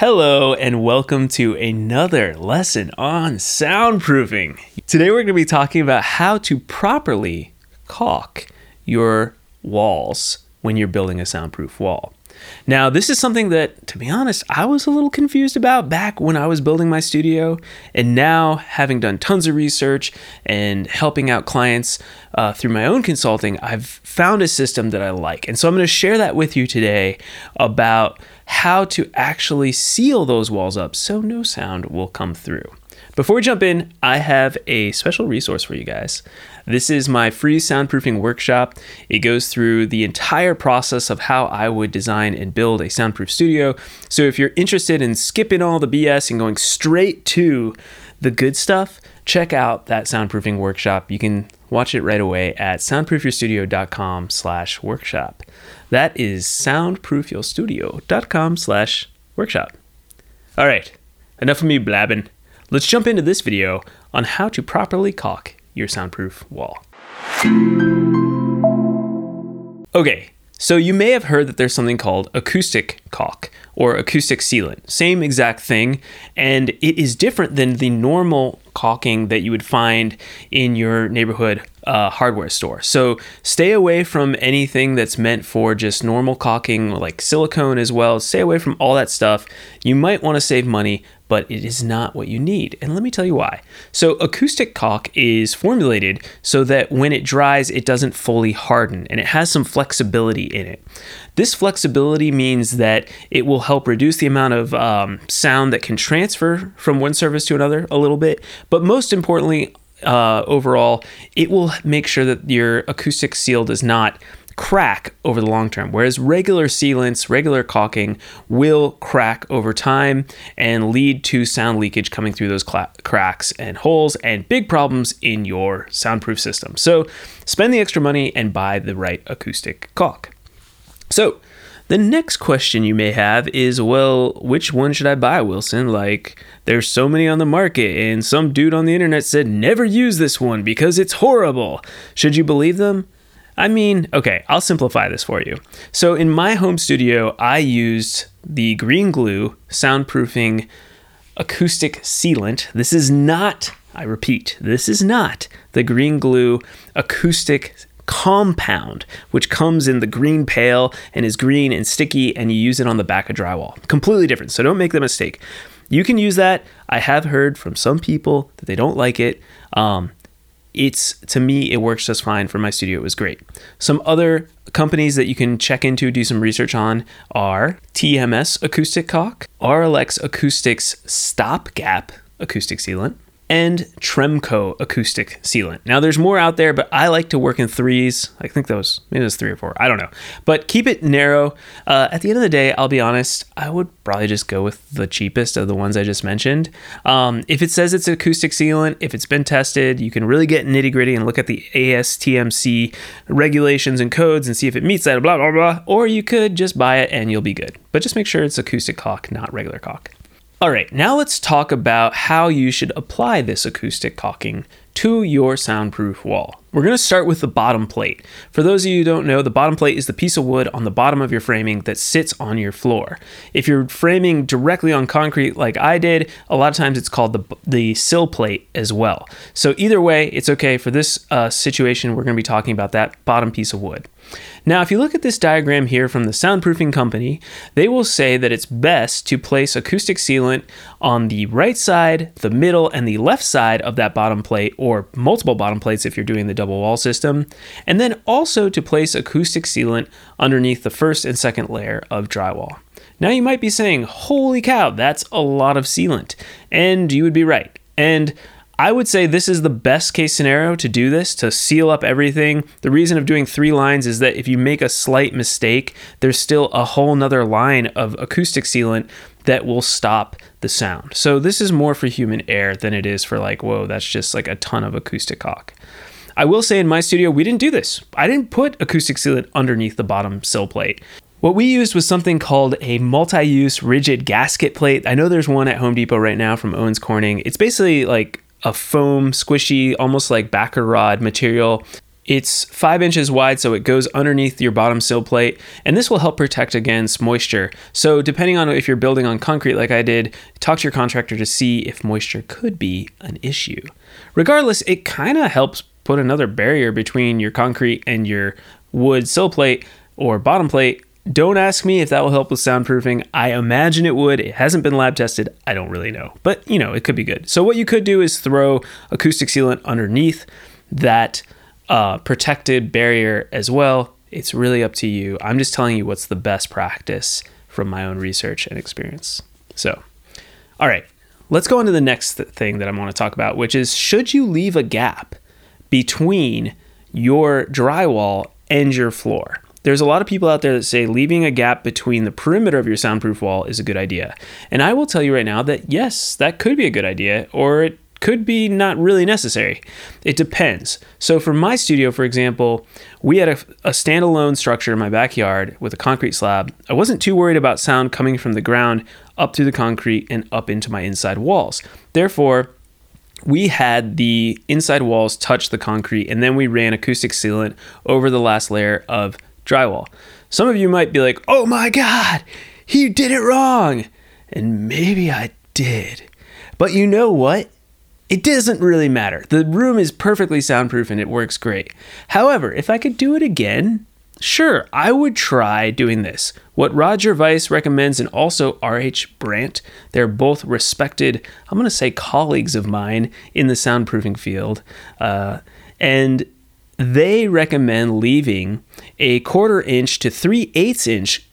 Hello, and welcome to another lesson on soundproofing. Today, we're going to be talking about how to properly caulk your walls when you're building a soundproof wall. Now, this is something that, to be honest, I was a little confused about back when I was building my studio. And now, having done tons of research and helping out clients uh, through my own consulting, I've found a system that I like. And so I'm going to share that with you today about how to actually seal those walls up so no sound will come through. Before we jump in, I have a special resource for you guys. This is my free soundproofing workshop. It goes through the entire process of how I would design and build a soundproof studio. So if you're interested in skipping all the BS and going straight to the good stuff, check out that soundproofing workshop. You can watch it right away at soundproofyourstudio.com slash workshop. That is soundproofyourstudio.com slash workshop. All right, enough of me blabbing. Let's jump into this video on how to properly caulk your soundproof wall. Okay, so you may have heard that there's something called acoustic caulk or acoustic sealant. Same exact thing, and it is different than the normal caulking that you would find in your neighborhood uh, hardware store. So stay away from anything that's meant for just normal caulking, like silicone as well. Stay away from all that stuff. You might want to save money, but it is not what you need. And let me tell you why. So, acoustic caulk is formulated so that when it dries, it doesn't fully harden and it has some flexibility in it. This flexibility means that it will help reduce the amount of um, sound that can transfer from one surface to another a little bit, but most importantly, uh, overall, it will make sure that your acoustic seal does not crack over the long term, whereas regular sealants, regular caulking will crack over time and lead to sound leakage coming through those cla- cracks and holes and big problems in your soundproof system. So spend the extra money and buy the right acoustic caulk. So, the next question you may have is well, which one should I buy, Wilson? Like, there's so many on the market, and some dude on the internet said never use this one because it's horrible. Should you believe them? I mean, okay, I'll simplify this for you. So, in my home studio, I used the Green Glue soundproofing acoustic sealant. This is not, I repeat, this is not the Green Glue acoustic compound, which comes in the green pail and is green and sticky, and you use it on the back of drywall. Completely different. So, don't make the mistake. You can use that. I have heard from some people that they don't like it. Um, it's to me it works just fine for my studio it was great some other companies that you can check into do some research on are tms acoustic caulk Auralex acoustics stopgap acoustic sealant and Tremco acoustic sealant. Now, there's more out there, but I like to work in threes. I think was maybe it was three or four. I don't know, but keep it narrow. Uh, at the end of the day, I'll be honest. I would probably just go with the cheapest of the ones I just mentioned. Um, if it says it's acoustic sealant, if it's been tested, you can really get nitty gritty and look at the ASTMC regulations and codes and see if it meets that. Blah blah blah. Or you could just buy it and you'll be good. But just make sure it's acoustic caulk, not regular caulk. All right, now let's talk about how you should apply this acoustic caulking to your soundproof wall. We're going to start with the bottom plate. For those of you who don't know, the bottom plate is the piece of wood on the bottom of your framing that sits on your floor. If you're framing directly on concrete like I did, a lot of times it's called the, the sill plate as well. So either way, it's okay. For this uh, situation, we're going to be talking about that bottom piece of wood. Now, if you look at this diagram here from the soundproofing company, they will say that it's best to place acoustic sealant on the right side, the middle, and the left side of that bottom plate, or multiple bottom plates if you're doing the double wall system, and then also to place acoustic sealant underneath the first and second layer of drywall. Now, you might be saying, holy cow, that's a lot of sealant. And you would be right. And I would say this is the best case scenario to do this, to seal up everything. The reason of doing three lines is that if you make a slight mistake, there's still a whole nother line of acoustic sealant that will stop the sound. So this is more for human air than it is for like, whoa, that's just like a ton of acoustic caulk. I will say in my studio, we didn't do this. I didn't put acoustic sealant underneath the bottom sill plate. What we used was something called a multi use rigid gasket plate. I know there's one at Home Depot right now from Owens Corning. It's basically like a foam, squishy, almost like backer rod material. It's five inches wide, so it goes underneath your bottom sill plate, and this will help protect against moisture. So, depending on if you're building on concrete like I did, talk to your contractor to see if moisture could be an issue. Regardless, it kind of helps put another barrier between your concrete and your wood sill plate or bottom plate. Don't ask me if that will help with soundproofing. I imagine it would. It hasn't been lab tested. I don't really know. But, you know, it could be good. So, what you could do is throw acoustic sealant underneath that uh, protected barrier as well. It's really up to you. I'm just telling you what's the best practice from my own research and experience. So, all right, let's go on to the next th- thing that I want to talk about, which is should you leave a gap between your drywall and your floor? There's a lot of people out there that say leaving a gap between the perimeter of your soundproof wall is a good idea. And I will tell you right now that yes, that could be a good idea, or it could be not really necessary. It depends. So, for my studio, for example, we had a, a, standalone structure in my backyard with a concrete slab. I wasn't too worried about sound coming from the ground up through the concrete and up into my inside walls. Therefore, we had the inside walls touch the concrete and then we ran acoustic sealant over the last layer of drywall. Some of you might be like, oh my God, he did it wrong. And maybe I did. But you know what? It doesn't really matter. The room is perfectly soundproof and it works great. However, if I could do it again, sure, I would try doing this. What Roger Weiss recommends and also R.H. Brandt, they're both respected, I'm going to say colleagues of mine in the soundproofing field. Uh, and they recommend leaving a quarter inch to three eighths inch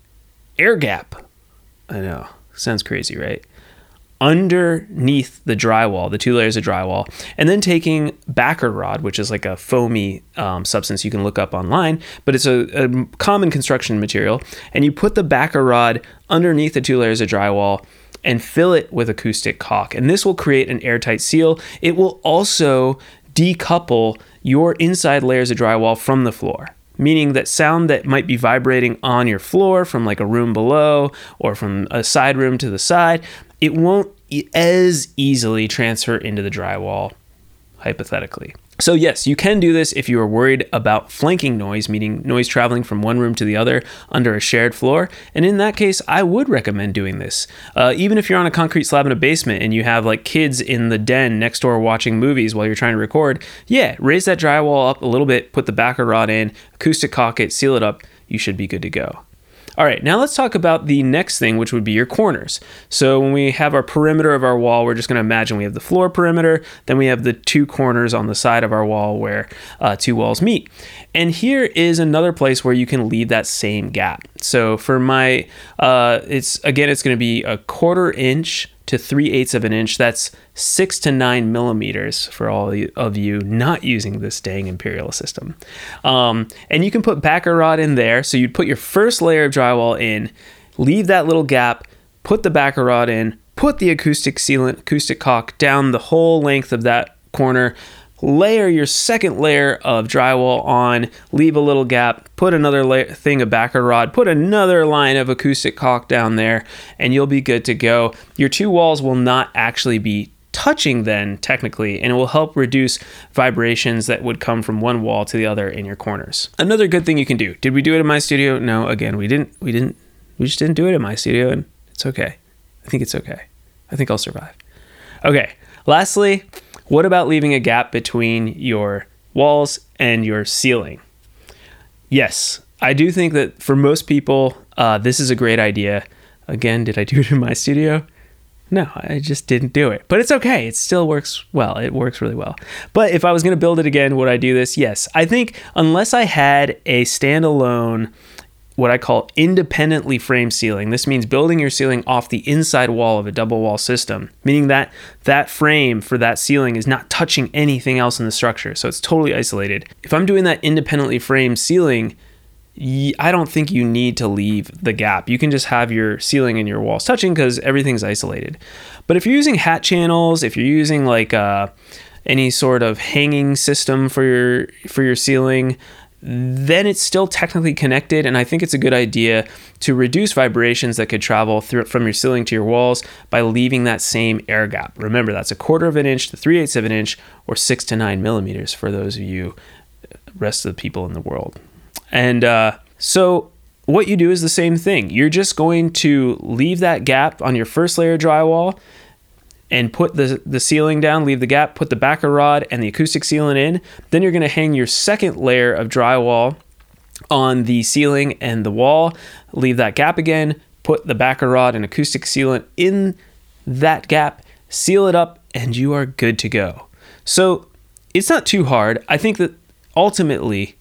air gap. I know, sounds crazy, right? underneath the drywall, the two layers of drywall, and then taking backer rod, which is like a foamy um, substance you can look up online, but it's a, a common construction material, and you put the backer rod underneath the two layers of drywall and fill it with acoustic caulk. And this will create an airtight seal. It will also decouple your inside layers of drywall from the floor meaning that sound that might be vibrating on your floor from like a room below or from a side room to the side it won't as easily transfer into the drywall, hypothetically. So, yes, you can do this if you are worried about flanking noise, meaning noise traveling from one room to the other under a shared floor. And in that case, I would recommend doing this. Uh, even if you're on a concrete slab in a basement and you have like kids in the den next door watching movies while you're trying to record, yeah, raise that drywall up a little bit, put the backer rod in, acoustic caulk it, seal it up, you should be good to go. All right, now let's talk about the next thing, which would be your corners. So when we have our perimeter of our wall, we're just going to imagine we have the floor perimeter, then we have the two corners on the side of our wall where uh, two walls meet. And here is another place where you can leave that same gap. So for my, uh, it's again, it's going to be a quarter inch to three eighths of an inch. That's six to nine millimeters for all of you not using this dang imperial system. Um, and you can put backer rod in there. So you'd put your first layer of drywall in, leave that little gap, put the backer rod in, put the acoustic sealant, acoustic caulk down the whole length of that corner layer your second layer of drywall on, leave a little gap, put another thing of backer rod, put another line of acoustic caulk down there, and you'll be good to go. Your two walls will not actually be touching then technically and it will help reduce vibrations that would come from one wall to the other in your corners. Another good thing you can do. Did we do it in my studio? No again we didn't we didn't we just didn't do it in my studio and it's okay. I think it's okay. I think i'll survive. Okay lastly what about leaving a gap between your walls and your ceiling? Yes, I do think that for most people, uh, this is a great idea. Again, did I do it in my studio? No, I just didn't do it. But it's okay. It still works well. It works really well. But if I was going to build it again, would I do this? Yes. I think unless I had a standalone what I call independently framed ceiling. This means building your ceiling off the inside wall of a double wall system, meaning that that frame for that ceiling is not touching anything else in the structure. So it's totally isolated. If I'm doing that independently framed ceiling, I don't think you need to leave the gap. You can just have your ceiling and your walls touching because everything's isolated. But if you're using hat channels, if you're using like uh, any sort of hanging system for your for your ceiling, then it's still technically connected. And I think it's a good idea to reduce vibrations that could travel through, from your ceiling to your walls by leaving that same air gap. Remember, that's a quarter of an inch to three eighths of an inch or six to nine millimeters for those of you rest of the people in the world. And uh, so what you do is the same thing. You're just going to leave that gap on your first layer of drywall and put the, the ceiling down, leave the gap, put the backer rod and the acoustic sealant in. Then you're going to hang your second layer of drywall on the ceiling and the wall, leave that gap again, put the backer rod and acoustic sealant in that gap, seal it up, and you are good to go. So it's not too hard. I think that ultimately,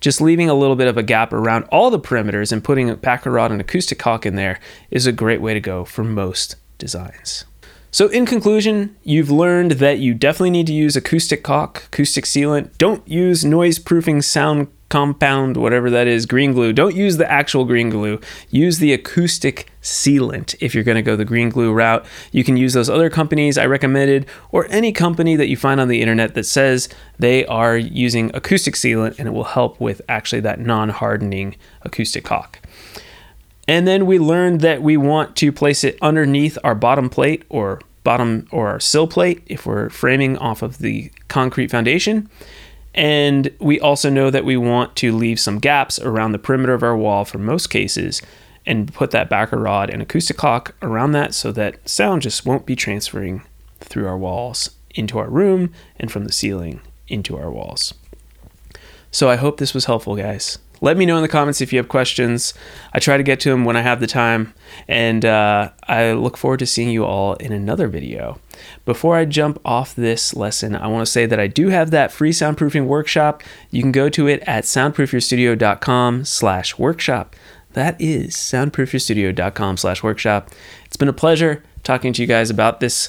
just leaving a little bit of a gap around all the perimeters and putting a backer rod and acoustic caulk in there is a great way to go for most designs. So, in conclusion, you've learned that you definitely need to use acoustic caulk, acoustic sealant. Don't use noise proofing sound compound, whatever that is, green glue. Don't use the actual green glue. Use the acoustic sealant if you're going to go the green glue route. You can use those other companies I recommended or any company that you find on the internet that says they are using acoustic sealant and it will help with actually that non hardening acoustic caulk. And then we learned that we want to place it underneath our bottom plate or bottom or our sill plate if we're framing off of the concrete foundation. And we also know that we want to leave some gaps around the perimeter of our wall for most cases and put that backer rod and acoustic caulk around that so that sound just won't be transferring through our walls into our room and from the ceiling into our walls. So I hope this was helpful, guys let me know in the comments if you have questions. I try to get to them when I have the time, and uh, I look forward to seeing you all in another video. Before I jump off this lesson, I want to say that I do have that free soundproofing workshop. You can go to it at soundproofyourstudio.com slash workshop. That is soundproofyourstudio.com slash workshop. It's been a pleasure talking to you guys about this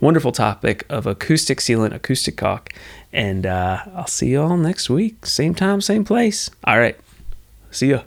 wonderful topic of acoustic sealant, acoustic caulk. And uh, I'll see you all next week. Same time, same place. All right. See ya.